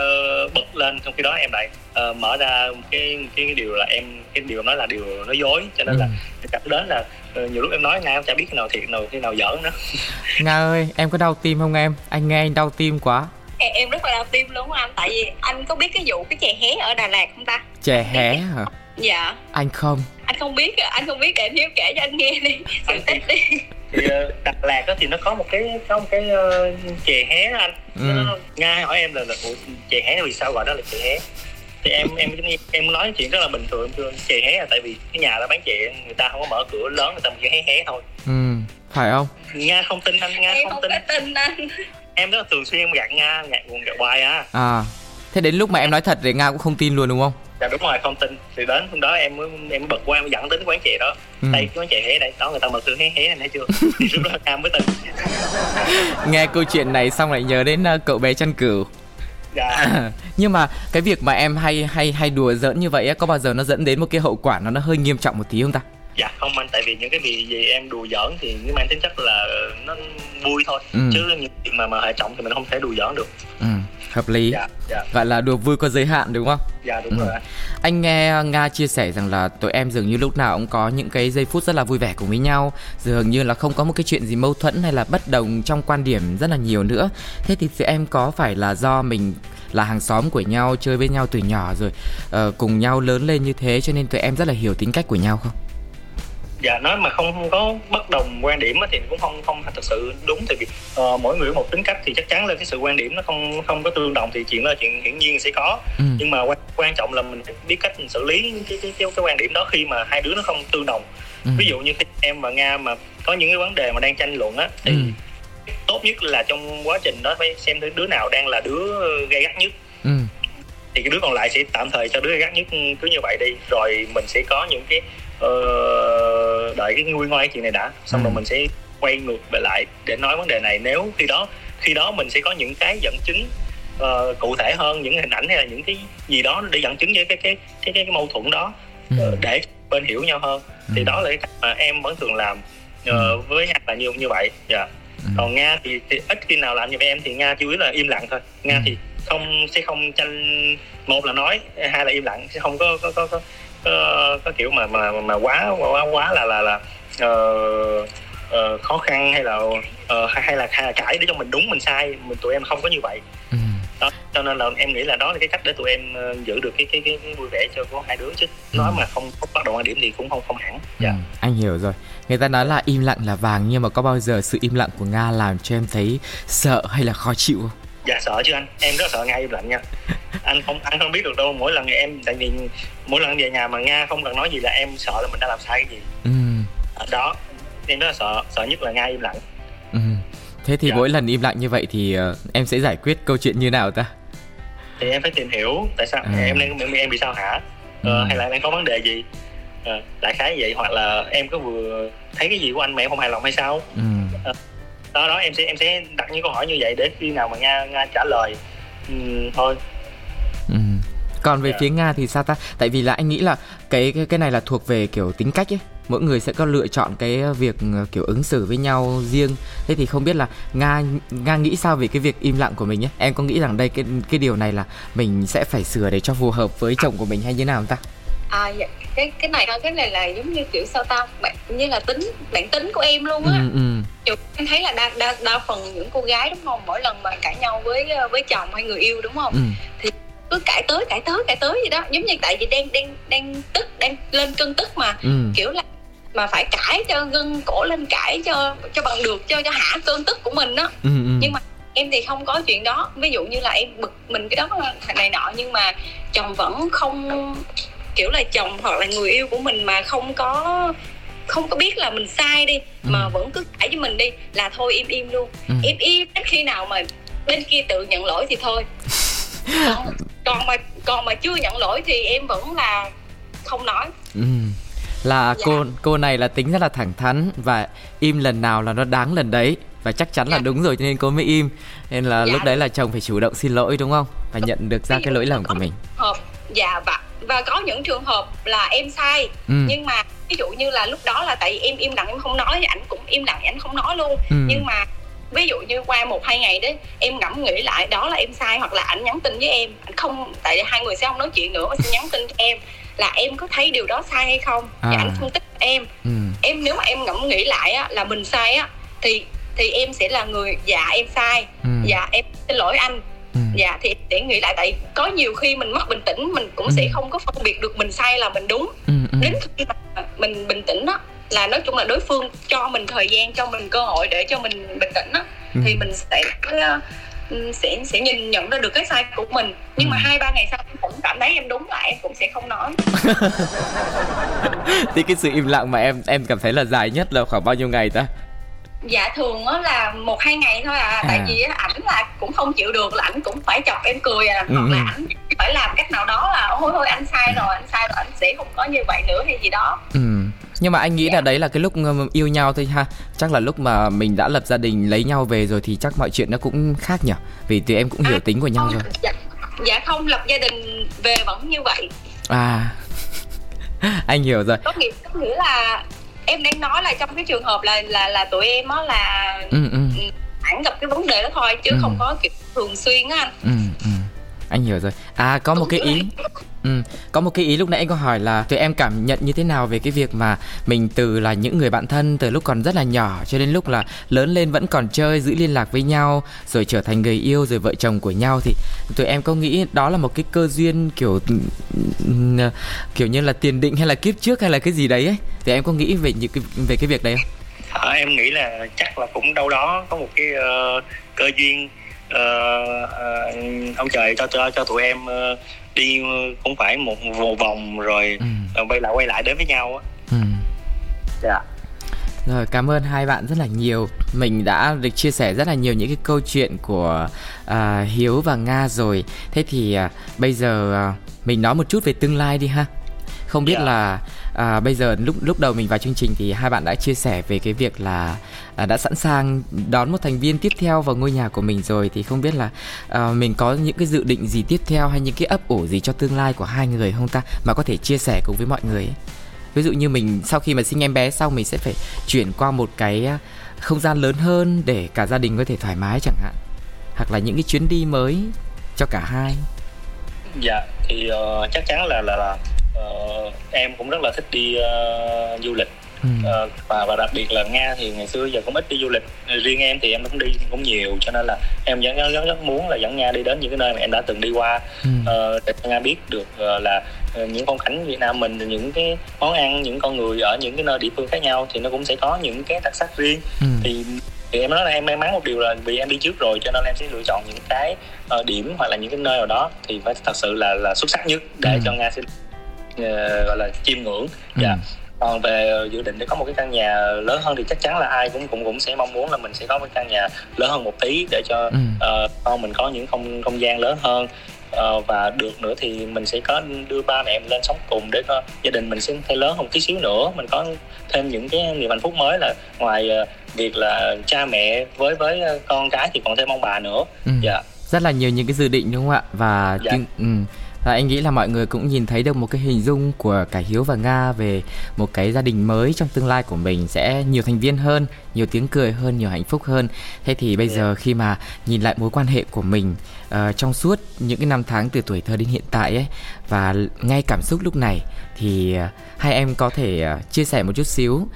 bật lên trong khi đó em lại uh, mở ra cái cái điều là em cái điều nói là điều nói dối cho nên ừ. là gặp đến là Ờ, nhiều lúc em nói nga em chả biết cái nào thiệt nào khi nào giỡn nữa. Nga ơi em có đau tim không em? Anh nghe anh đau tim quá. Em, em rất là đau tim luôn anh tại vì anh có biết cái vụ cái chè hé ở đà lạt không ta? Chè hé hả? Dạ. Anh không anh không biết anh không biết để em hiếu kể cho anh nghe đi. Sự tích đi. Thì ờ, Đà Lạt đó thì nó có một cái có một cái uh, chè hé anh. Ừ. Nga hỏi em là, là chè hé vì sao? Gọi đó là chè hé. Thì em em em nói chuyện rất là bình thường thường. Chè hé là tại vì cái nhà đó bán chè người ta không có mở cửa lớn người ta chỉ hé hé thôi. Ừ phải không? Nga không tin anh nga em không, tin. tin anh. Em rất là thường xuyên gạt nga gạt nguồn gạt hoài à. À thế đến lúc mà em nói thật thì nga cũng không tin luôn đúng không? Dạ đúng rồi không tin. Thì đến hôm đó em mới em bật qua em dẫn đến quán chè đó. Ừ. đây quán chè hé đây đó người ta mở cửa hé hé này thấy chưa? Thì lúc đó nga mới tin. Nghe câu chuyện này xong lại nhớ đến uh, cậu bé chăn cừu dạ. nhưng mà cái việc mà em hay hay hay đùa giỡn như vậy á có bao giờ nó dẫn đến một cái hậu quả nó nó hơi nghiêm trọng một tí không ta dạ. Không anh tại vì những cái việc gì em đùa giỡn thì nhưng mà tính chất là nó vui thôi. Ừ. chứ những chuyện mà mà hệ trọng thì mình không thể đùa giỡn được. Ừ hợp lý. Dạ, dạ. gọi là đùa vui có giới hạn đúng không? Dạ đúng ừ. rồi anh. Nghe nga chia sẻ rằng là tụi em dường như lúc nào cũng có những cái giây phút rất là vui vẻ cùng với nhau. Dường như là không có một cái chuyện gì mâu thuẫn hay là bất đồng trong quan điểm rất là nhiều nữa. Thế thì tụi em có phải là do mình là hàng xóm của nhau chơi với nhau từ nhỏ rồi uh, cùng nhau lớn lên như thế cho nên tụi em rất là hiểu tính cách của nhau không dạ nói mà không có bất đồng quan điểm thì cũng không không thực sự đúng thì vì uh, mỗi người một tính cách thì chắc chắn là cái sự quan điểm nó không không có tương đồng thì chuyện đó là chuyện hiển nhiên sẽ có ừ. nhưng mà quan, quan trọng là mình biết cách mình xử lý cái cái, cái cái quan điểm đó khi mà hai đứa nó không tương đồng ừ. ví dụ như khi em và nga mà có những cái vấn đề mà đang tranh luận á thì ừ. tốt nhất là trong quá trình đó phải xem đứa nào đang là đứa gây gắt nhất ừ thì cái đứa còn lại sẽ tạm thời cho đứa gắt nhất cứ như vậy đi rồi mình sẽ có những cái uh, đợi cái nguy ngoai chuyện này đã xong ừ. rồi mình sẽ quay ngược về lại để nói vấn đề này nếu khi đó khi đó mình sẽ có những cái dẫn chứng uh, cụ thể hơn những hình ảnh hay là những cái gì đó để dẫn chứng với cái cái cái cái, cái mâu thuẫn đó ừ. uh, để bên hiểu nhau hơn ừ. thì đó là cái cách mà em vẫn thường làm uh, ừ. với nga là như như vậy dạ yeah. ừ. còn nga thì, thì ít khi nào làm như với em thì nga chủ yếu là im lặng thôi nga ừ. thì không sẽ không tranh một là nói hai là im lặng sẽ không có có có, có có, có kiểu mà mà mà quá quá quá là là là uh, uh, khó khăn hay là uh, hay là hay là cãi để cho mình đúng mình sai mình tụi em không có như vậy ừ. đó cho nên là em nghĩ là đó là cái cách để tụi em uh, giữ được cái cái cái, cái vui vẻ cho có hai đứa chứ ừ. nói mà không có bắt đầu quan điểm thì cũng không không hẳn ừ. dạ. anh hiểu rồi người ta nói là im lặng là vàng nhưng mà có bao giờ sự im lặng của nga làm cho em thấy sợ hay là khó chịu không dạ sợ chứ anh em rất sợ nga im lặng nha anh không anh không biết được đâu mỗi lần em tại vì mỗi lần về nhà mà nga không cần nói gì là em sợ là mình đã làm sai cái gì ừ. À, đó em rất là sợ sợ nhất là nga im lặng ừ. thế thì dạ. mỗi lần im lặng như vậy thì uh, em sẽ giải quyết câu chuyện như nào ta thì em phải tìm hiểu tại sao à. em đang em, em bị sao hả ờ, ừ. hay là đang có vấn đề gì ờ, đại khái vậy hoặc là em có vừa thấy cái gì của anh mà em không hài lòng hay sao ừ. ờ, đó đó em sẽ em sẽ đặt những câu hỏi như vậy để khi nào mà nga nga trả lời ừ, thôi ừ. còn về yeah. Dạ. phía nga thì sao ta tại vì là anh nghĩ là cái cái cái này là thuộc về kiểu tính cách ấy mỗi người sẽ có lựa chọn cái việc ờ, kiểu ứng xử với nhau riêng thế thì không biết là nga nga nghĩ sao về cái việc im lặng của mình nhé em có nghĩ rằng đây cái cái điều này là mình sẽ phải sửa để cho phù hợp với chồng của mình hay như nào không ta à dạ. Cái cái này cái này là giống như kiểu sao ta bạn như là tính bản tính của em luôn á ừ, ừ. em thấy là đa, đa đa phần những cô gái đúng không mỗi lần mà cãi nhau với với chồng hay người yêu đúng không ừ. thì cứ cãi tới cãi tới cãi tới gì đó giống như tại vì đang đang đang tức đang lên cơn tức mà ừ. kiểu là mà phải cãi cho gân cổ lên cãi cho cho bằng được cho cho hả cơn tức của mình đó ừ, ừ. nhưng mà em thì không có chuyện đó ví dụ như là em bực mình cái đó này nọ nhưng mà chồng vẫn không kiểu là chồng hoặc là người yêu của mình mà không có không có biết là mình sai đi ừ. mà vẫn cứ cãi với mình đi là thôi im im luôn ừ. im im đến khi nào mà bên kia tự nhận lỗi thì thôi còn, còn mà còn mà chưa nhận lỗi thì em vẫn là không nói ừ. là dạ. cô cô này là tính rất là thẳng thắn và im lần nào là nó đáng lần đấy và chắc chắn dạ. là đúng rồi cho nên cô mới im nên là dạ. lúc đấy là chồng phải chủ động xin lỗi đúng không và nhận được ra cái lỗi lầm của mình hợp dạ và và có những trường hợp là em sai ừ. nhưng mà ví dụ như là lúc đó là tại vì em im lặng em không nói thì ảnh cũng im lặng ảnh không nói luôn ừ. nhưng mà ví dụ như qua một hai ngày đấy em ngẫm nghĩ lại đó là em sai hoặc là ảnh nhắn tin với em ảnh không tại vì hai người sẽ không nói chuyện nữa sẽ nhắn tin cho em là em có thấy điều đó sai hay không à. và ảnh phân tích em ừ. em nếu mà em ngẫm nghĩ lại á là mình sai á thì thì em sẽ là người dạ em sai ừ. dạ em xin lỗi anh ừ. dạ thì để nghĩ lại tại có nhiều khi mình mất bình tĩnh mình cũng ừ. sẽ không có phân biệt được mình sai là mình đúng ừ, ừ. đến khi mà mình bình tĩnh đó là nói chung là đối phương cho mình thời gian cho mình cơ hội để cho mình bình tĩnh đó ừ. thì mình sẽ ừ, sẽ sẽ nhìn nhận ra được cái sai của mình nhưng ừ. mà hai ba ngày sau em cũng cảm thấy em đúng lại em cũng sẽ không nói thì cái sự im lặng mà em em cảm thấy là dài nhất là khoảng bao nhiêu ngày ta dạ thường á là một hai ngày thôi à, à. tại vì ảnh là cũng không chịu được là ảnh cũng phải chọc em cười à. Ừ. hoặc là ảnh phải làm cách nào đó là thôi thôi anh sai rồi anh sai rồi anh sẽ không có như vậy nữa hay gì đó. Ừ. Nhưng mà anh nghĩ dạ. là đấy là cái lúc yêu nhau thôi ha. Chắc là lúc mà mình đã lập gia đình lấy nhau về rồi thì chắc mọi chuyện nó cũng khác nhỉ? Vì tụi em cũng hiểu à, tính của nhau không, rồi. dạ, dạ không lập gia đình về vẫn như vậy. À. Anh hiểu rồi. Có nghĩa có nghĩa là em đang nói là trong cái trường hợp là là là tụi em á là ừ, ừ. hẳn gặp cái vấn đề đó thôi chứ ừ. không có kiểu thường xuyên á anh ừ, ừ. Anh hiểu rồi. À có một cái ý Ừ, có một cái ý lúc nãy anh có hỏi là tụi em cảm nhận như thế nào về cái việc mà mình từ là những người bạn thân từ lúc còn rất là nhỏ cho đến lúc là lớn lên vẫn còn chơi giữ liên lạc với nhau rồi trở thành người yêu rồi vợ chồng của nhau thì tụi em có nghĩ đó là một cái cơ duyên kiểu kiểu như là tiền định hay là kiếp trước hay là cái gì đấy ấy? Thì em có nghĩ về những cái về cái việc đấy không? À, em nghĩ là chắc là cũng đâu đó có một cái uh, cơ duyên uh, ông trời cho cho cho tụi em uh, đi cũng phải một, một vòng rồi ừ. quay lại quay lại đến với nhau á ừ. dạ rồi cảm ơn hai bạn rất là nhiều mình đã được chia sẻ rất là nhiều những cái câu chuyện của uh, hiếu và nga rồi thế thì uh, bây giờ uh, mình nói một chút về tương lai đi ha không biết yeah. Dạ. là à, bây giờ lúc lúc đầu mình vào chương trình thì hai bạn đã chia sẻ về cái việc là à, đã sẵn sàng đón một thành viên tiếp theo vào ngôi nhà của mình rồi thì không biết là à, mình có những cái dự định gì tiếp theo hay những cái ấp ủ gì cho tương lai của hai người không ta? Mà có thể chia sẻ cùng với mọi người ấy. ví dụ như mình sau khi mà sinh em bé xong mình sẽ phải chuyển qua một cái à, không gian lớn hơn để cả gia đình có thể thoải mái chẳng hạn. Hoặc là những cái chuyến đi mới cho cả hai. Dạ thì uh, chắc chắn là là, là uh, em cũng rất là thích đi uh, du lịch Ừ. Uh, và và đặc biệt là nga thì ngày xưa giờ cũng ít đi du lịch riêng em thì em cũng đi cũng nhiều cho nên là em vẫn rất, rất muốn là dẫn nga đi đến những cái nơi mà em đã từng đi qua ừ. uh, để nga biết được uh, là những phong cảnh việt nam mình những cái món ăn những con người ở những cái nơi địa phương khác nhau thì nó cũng sẽ có những cái đặc sắc riêng ừ. thì thì em nói là em may mắn một điều là vì em đi trước rồi cho nên em sẽ lựa chọn những cái uh, điểm hoặc là những cái nơi nào đó thì phải thật sự là là xuất sắc nhất để ừ. cho nga sẽ uh, gọi là chiêm ngưỡng ừ. dạ còn về dự định để có một cái căn nhà lớn hơn thì chắc chắn là ai cũng cũng cũng sẽ mong muốn là mình sẽ có một căn nhà lớn hơn một tí để cho ừ. uh, con mình có những không không gian lớn hơn uh, và được nữa thì mình sẽ có đưa ba mẹ mình lên sống cùng để có gia đình mình sẽ thêm lớn hơn một tí xíu nữa mình có thêm những cái niềm hạnh phúc mới là ngoài uh, việc là cha mẹ với với con cái thì còn thêm ông bà nữa ừ. dạ rất là nhiều những cái dự định đúng không ạ và dạ. Chương, ừ và anh nghĩ là mọi người cũng nhìn thấy được một cái hình dung của cả Hiếu và Nga về một cái gia đình mới trong tương lai của mình sẽ nhiều thành viên hơn, nhiều tiếng cười hơn, nhiều hạnh phúc hơn. Thế thì bây giờ khi mà nhìn lại mối quan hệ của mình uh, trong suốt những cái năm tháng từ tuổi thơ đến hiện tại ấy và ngay cảm xúc lúc này thì uh, hai em có thể uh, chia sẻ một chút xíu uh,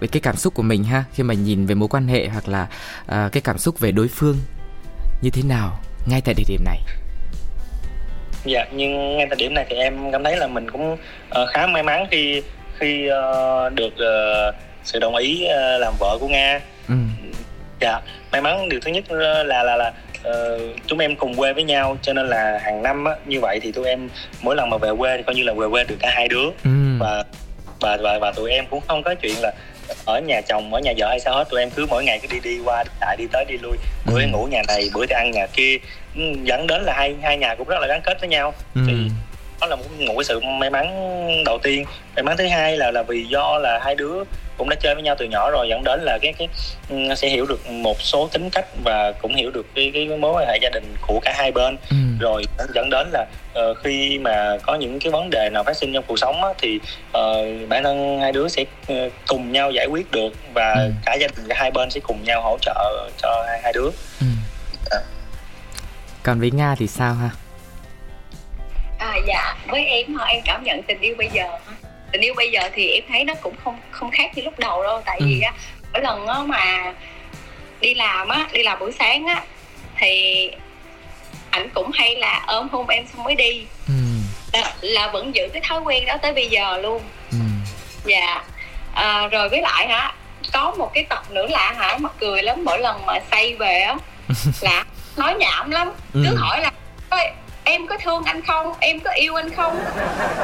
về cái cảm xúc của mình ha khi mà nhìn về mối quan hệ hoặc là uh, cái cảm xúc về đối phương như thế nào ngay tại địa điểm này dạ nhưng ngay thời điểm này thì em cảm thấy là mình cũng uh, khá may mắn khi khi uh, được uh, sự đồng ý uh, làm vợ của nga ừ. dạ may mắn điều thứ nhất là là là uh, chúng em cùng quê với nhau cho nên là hàng năm á, như vậy thì tụi em mỗi lần mà về quê thì coi như là về quê được cả hai đứa ừ. và và và và tụi em cũng không có chuyện là ở nhà chồng ở nhà vợ hay sao hết. Tụi em cứ mỗi ngày cứ đi đi qua lại đi tới đi lui. Bữa ừ. ngủ nhà này bữa thì ăn nhà kia. Ừ, dẫn đến là hai hai nhà cũng rất là gắn kết với nhau. Ừ. thì đó là một, một cái sự may mắn đầu tiên. May mắn thứ hai là là vì do là hai đứa cũng đã chơi với nhau từ nhỏ rồi dẫn đến là cái cái ừ, sẽ hiểu được một số tính cách và cũng hiểu được cái cái mối quan hệ gia đình của cả hai bên ừ. rồi dẫn đến là uh, khi mà có những cái vấn đề nào phát sinh trong cuộc sống á, thì uh, bản thân hai đứa sẽ uh, cùng nhau giải quyết được và ừ. cả gia đình cả hai bên sẽ cùng nhau hỗ trợ cho hai hai đứa ừ. à. còn với nga thì sao ha à dạ với em em cảm nhận tình yêu bây giờ tình yêu bây giờ thì em thấy nó cũng không không khác như lúc đầu đâu. Tại ừ. vì á mỗi lần á mà đi làm á đi làm buổi sáng á thì ảnh cũng hay là ôm hôn em xong mới đi. Ừ. là, là vẫn giữ cái thói quen đó tới bây giờ luôn. Ừ. dạ. À, rồi với lại hả có một cái tật nữa là hả mắc cười lắm. Mỗi lần mà say về á là nói nhảm lắm. Ừ. cứ hỏi là em có thương anh không? Em có yêu anh không?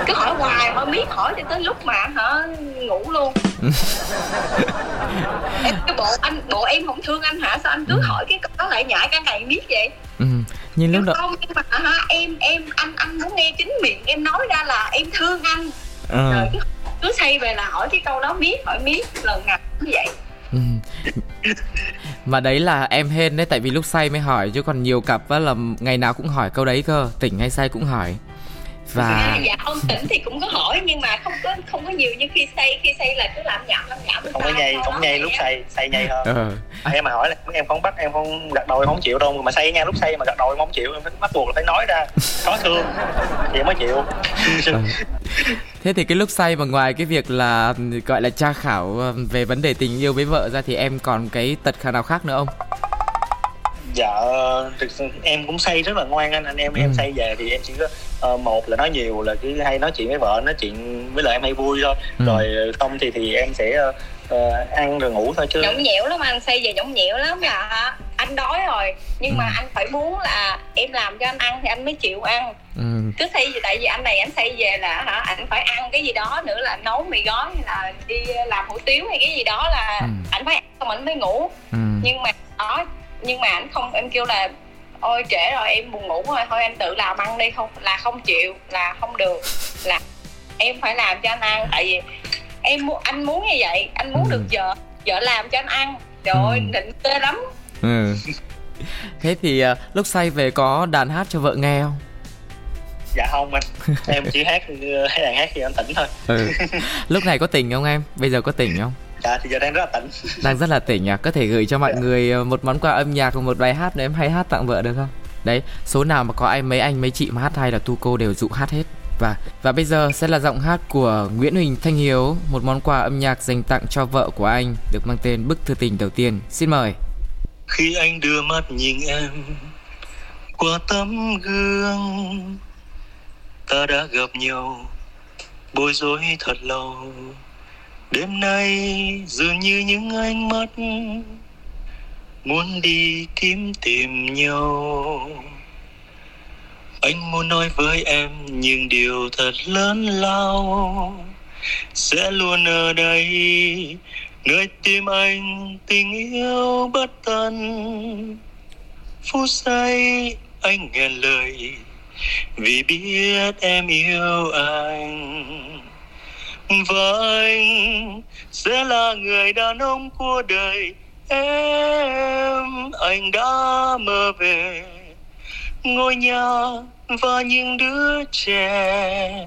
Cứ hỏi hoài hỏi miết hỏi cho tới lúc mà hả ngủ luôn. Em cái bộ anh bộ em không thương anh hả? Sao anh cứ ừ. hỏi cái đó lại nhại cả ngày biết vậy? Ừ. nhưng lúc đó không nhưng mà hả em em anh anh muốn nghe chính miệng em nói ra là em thương anh. À. rồi cứ, cứ say về là hỏi cái câu đó miết hỏi miết lần nào như vậy. Ừ. Mà đấy là em hên đấy tại vì lúc say mới hỏi chứ còn nhiều cặp á là ngày nào cũng hỏi câu đấy cơ tỉnh hay say cũng hỏi và dạ, dạ ông tỉnh thì cũng có hỏi nhưng mà không có không có nhiều như khi say khi say là cứ làm nhảm làm nhảm không có nhây không nhây lúc say say nhây hơn ừ. em mà hỏi là em không bắt em không gật đầu em không chịu đâu mà say nha lúc say mà gật đầu em không chịu em phải bắt buộc là phải nói ra có thương thì mới chịu ừ. thế thì cái lúc say mà ngoài cái việc là gọi là tra khảo ờ, về vấn đề tình yêu với vợ ra thì em còn cái tật khả nào khác nữa không dạ thực sự em cũng say rất là ngoan anh anh em ừ. em say về thì em chỉ có uh, một là nói nhiều là cứ hay nói chuyện với vợ nói chuyện với lại em hay vui thôi ừ. rồi không thì thì em sẽ uh, ăn rồi ngủ thôi chứ nhõng nhẽo lắm anh say về nhõng nhẽo lắm là anh đói rồi nhưng ừ. mà anh phải muốn là em làm cho anh ăn thì anh mới chịu ăn ừ. cứ say gì tại vì anh này anh say về là hả anh phải ăn cái gì đó nữa là nấu mì gói hay là đi làm hủ tiếu hay cái gì đó là ừ. anh phải ăn xong anh mới ngủ ừ. nhưng mà đó nhưng mà anh không em kêu là ôi trễ rồi em buồn ngủ rồi thôi anh tự làm ăn đi không là không chịu là không được là em phải làm cho anh ăn tại vì em muốn anh muốn như vậy anh muốn ừ. được vợ vợ làm cho anh ăn trời ơi ừ. định tê lắm ừ. thế thì uh, lúc say về có đàn hát cho vợ nghe không dạ không anh em chỉ hát hay đàn hát khi anh tỉnh thôi ừ. lúc này có tỉnh không em bây giờ có tỉnh không dạ thì giờ đang rất là tỉnh đang rất là tỉnh à có thể gửi cho mọi dạ. người ờ, một món quà âm nhạc và một bài hát để em hay hát tặng vợ được không? Đấy số nào mà có ai mấy anh mấy chị mà hát hay là tu cô đều dụ hát hết. Và và bây giờ sẽ là giọng hát của Nguyễn Huỳnh Thanh Hiếu một món quà âm nhạc dành tặng cho vợ của anh được mang tên bức thư tình đầu tiên. Xin mời. Khi anh đưa mắt nhìn em qua tấm gương ta đã gặp nhau bối rối thật lâu đêm nay dường như những ánh mắt muốn đi kiếm tìm nhau. Anh muốn nói với em những điều thật lớn lao sẽ luôn ở đây. Nơi tim anh tình yêu bất tận. Phút giây anh nghe lời, vì biết em yêu anh và anh sẽ là người đàn ông của đời em. Anh đã mơ về ngôi nhà và những đứa trẻ.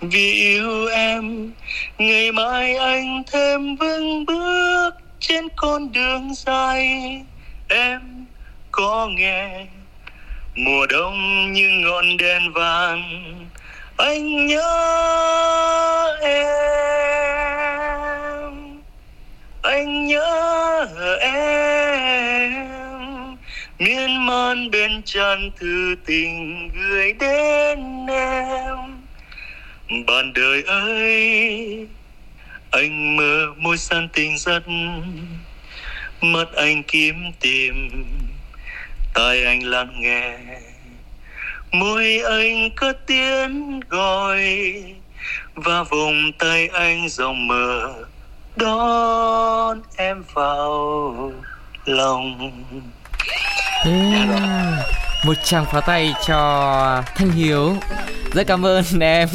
Vì yêu em, ngày mai anh thêm vững bước trên con đường dài. Em có nghe mùa đông như ngọn đèn vàng anh nhớ em. Anh nhớ em. Miên man bên tràn thư tình gửi đến em. Bạn đời ơi, anh mơ môi san tình rất mắt anh kiếm tìm, tai anh lắng nghe môi anh cất tiếng gọi, và vùng tay anh rộng mở, đón em vào lòng yeah. một tràng pháo tay cho thanh hiếu. Rất cảm ơn em.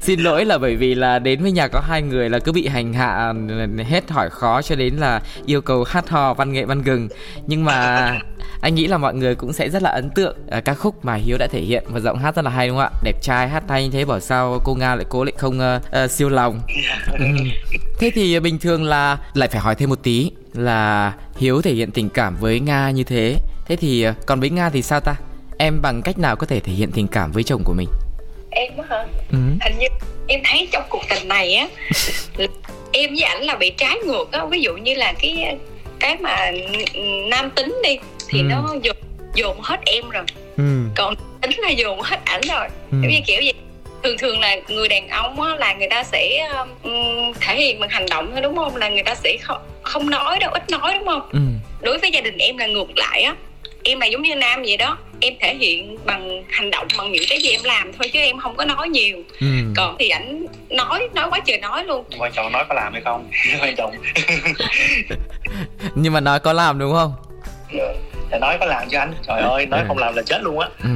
Xin lỗi là bởi vì là đến với nhà có hai người là cứ bị hành hạ hết hỏi khó cho đến là yêu cầu hát hò văn nghệ văn gừng. Nhưng mà anh nghĩ là mọi người cũng sẽ rất là ấn tượng uh, ca khúc mà hiếu đã thể hiện. Và giọng hát rất là hay đúng không ạ? Đẹp trai hát hay như thế bảo sao cô nga lại cố lại không uh, uh, siêu lòng. Ừ. thế thì bình thường là lại phải hỏi thêm một tí là hiếu thể hiện tình cảm với nga như thế thế thì còn với nga thì sao ta em bằng cách nào có thể thể hiện tình cảm với chồng của mình em hả ừ. hình như em thấy trong cuộc tình này á em với ảnh là bị trái ngược á ví dụ như là cái cái mà nam tính đi thì ừ. nó dồn dồn hết em rồi ừ. còn tính là dồn hết ảnh rồi ừ. giống như kiểu gì thường thường là người đàn ông á, là người ta sẽ um, thể hiện bằng hành động thôi đúng không? Là người ta sẽ không không nói đâu ít nói đúng không? Ừ. đối với gia đình em là ngược lại á. Em là giống như nam vậy đó em thể hiện bằng hành động bằng những cái gì em làm thôi chứ em không có nói nhiều. Ừ. còn thì ảnh nói nói quá trời nói luôn. Quan trọng nói có làm hay không quan trọng. Nhưng mà nói có làm đúng không? Yeah dạ thì nói có làm cho anh trời ơi nói ừ. không làm là chết luôn á ừ.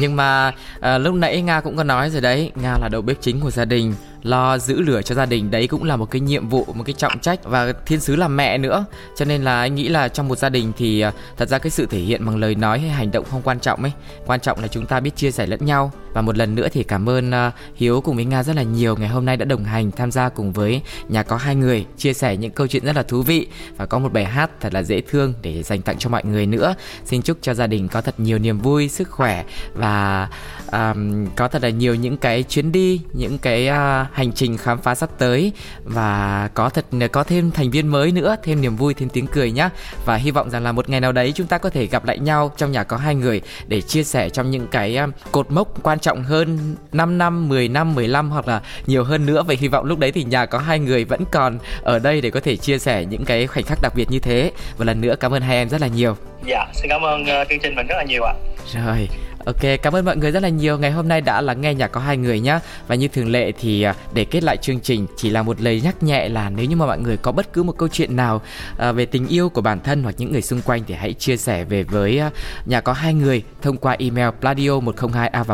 nhưng mà à, lúc nãy nga cũng có nói rồi đấy nga là đầu bếp chính của gia đình lo giữ lửa cho gia đình. Đấy cũng là một cái nhiệm vụ một cái trọng trách. Và thiên sứ là mẹ nữa. Cho nên là anh nghĩ là trong một gia đình thì à, thật ra cái sự thể hiện bằng lời nói hay hành động không quan trọng ấy. Quan trọng là chúng ta biết chia sẻ lẫn nhau. Và một lần nữa thì cảm ơn à, Hiếu cùng với Nga rất là nhiều. Ngày hôm nay đã đồng hành tham gia cùng với nhà có hai người chia sẻ những câu chuyện rất là thú vị. Và có một bài hát thật là dễ thương để dành tặng cho mọi người nữa. Xin chúc cho gia đình có thật nhiều niềm vui sức khỏe và um, có thật là nhiều những cái chuyến đi những cái uh, hành trình khám phá sắp tới. Và có thật có thêm thành viên mới nữa thêm niềm vui thêm tiếng cười nhé và hy vọng rằng là một ngày nào đấy chúng ta có thể gặp lại nhau trong nhà có hai người để chia sẻ trong những cái um, cột mốc quan trọng hơn 5 năm 10 năm 15 hoặc là nhiều hơn nữa. Và hy vọng lúc đấy thì nhà có hai người vẫn còn ở đây để có thể chia sẻ những cái khoảnh khắc đặc biệt như thế. Và lần nữa cảm ơn hai em rất là nhiều. Dạ xin cảm ơn uh, chương trình mình rất là nhiều ạ. Rồi Ok, cảm ơn mọi người rất là nhiều. Ngày hôm nay đã lắng nghe nhạc có hai người nhá. Và như thường lệ thì à, để kết lại chương trình chỉ là một lời nhắc nhẹ là nếu như mà mọi người có bất cứ một câu chuyện nào à, về tình yêu của bản thân hoặc những người xung quanh thì hãy chia sẻ về với à, nhà có hai người thông qua email pladio 102 a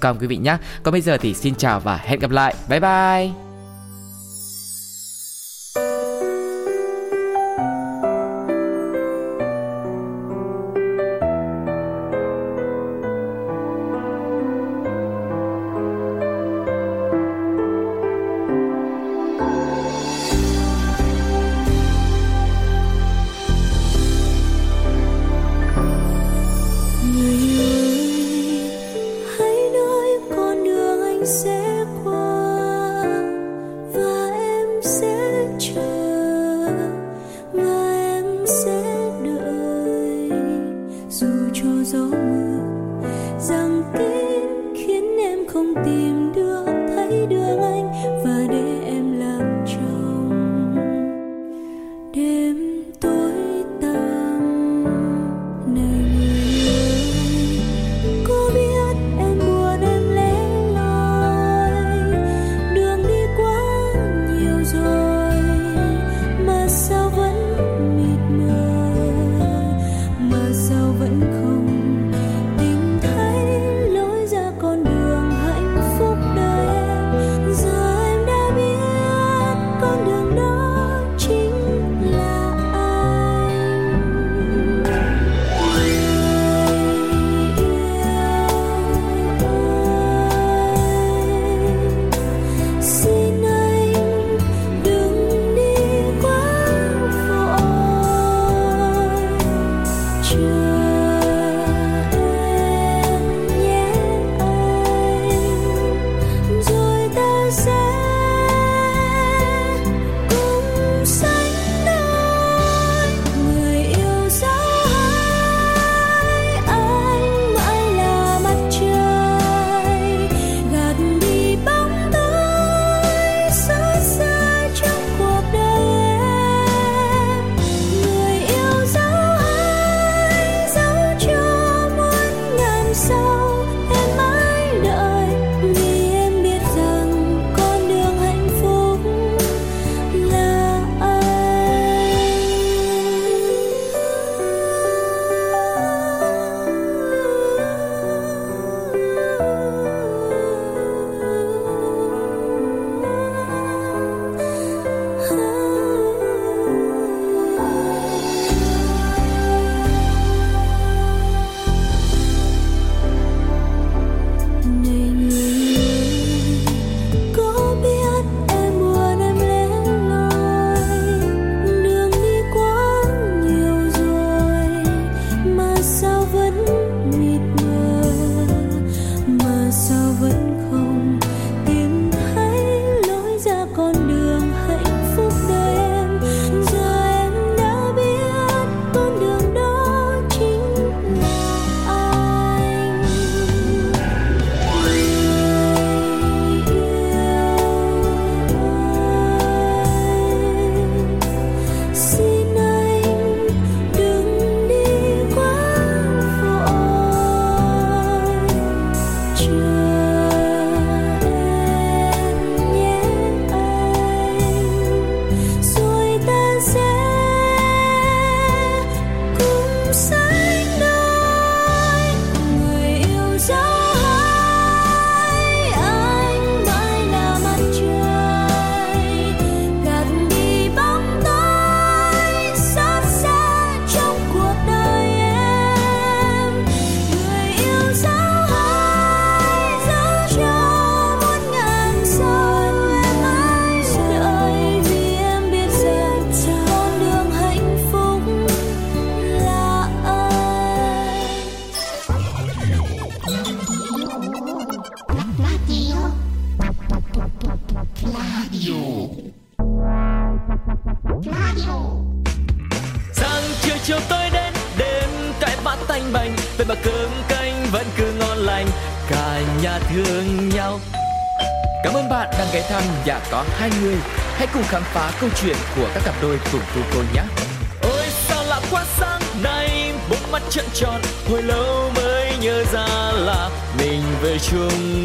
com quý vị nhé. Còn bây giờ thì xin chào và hẹn gặp lại. Bye bye. say câu chuyện của các cặp đôi cùng tu cô nhé. Ôi sao lạ quá sáng nay, bỗng mắt trợn tròn, hồi lâu mới nhớ ra là mình về chung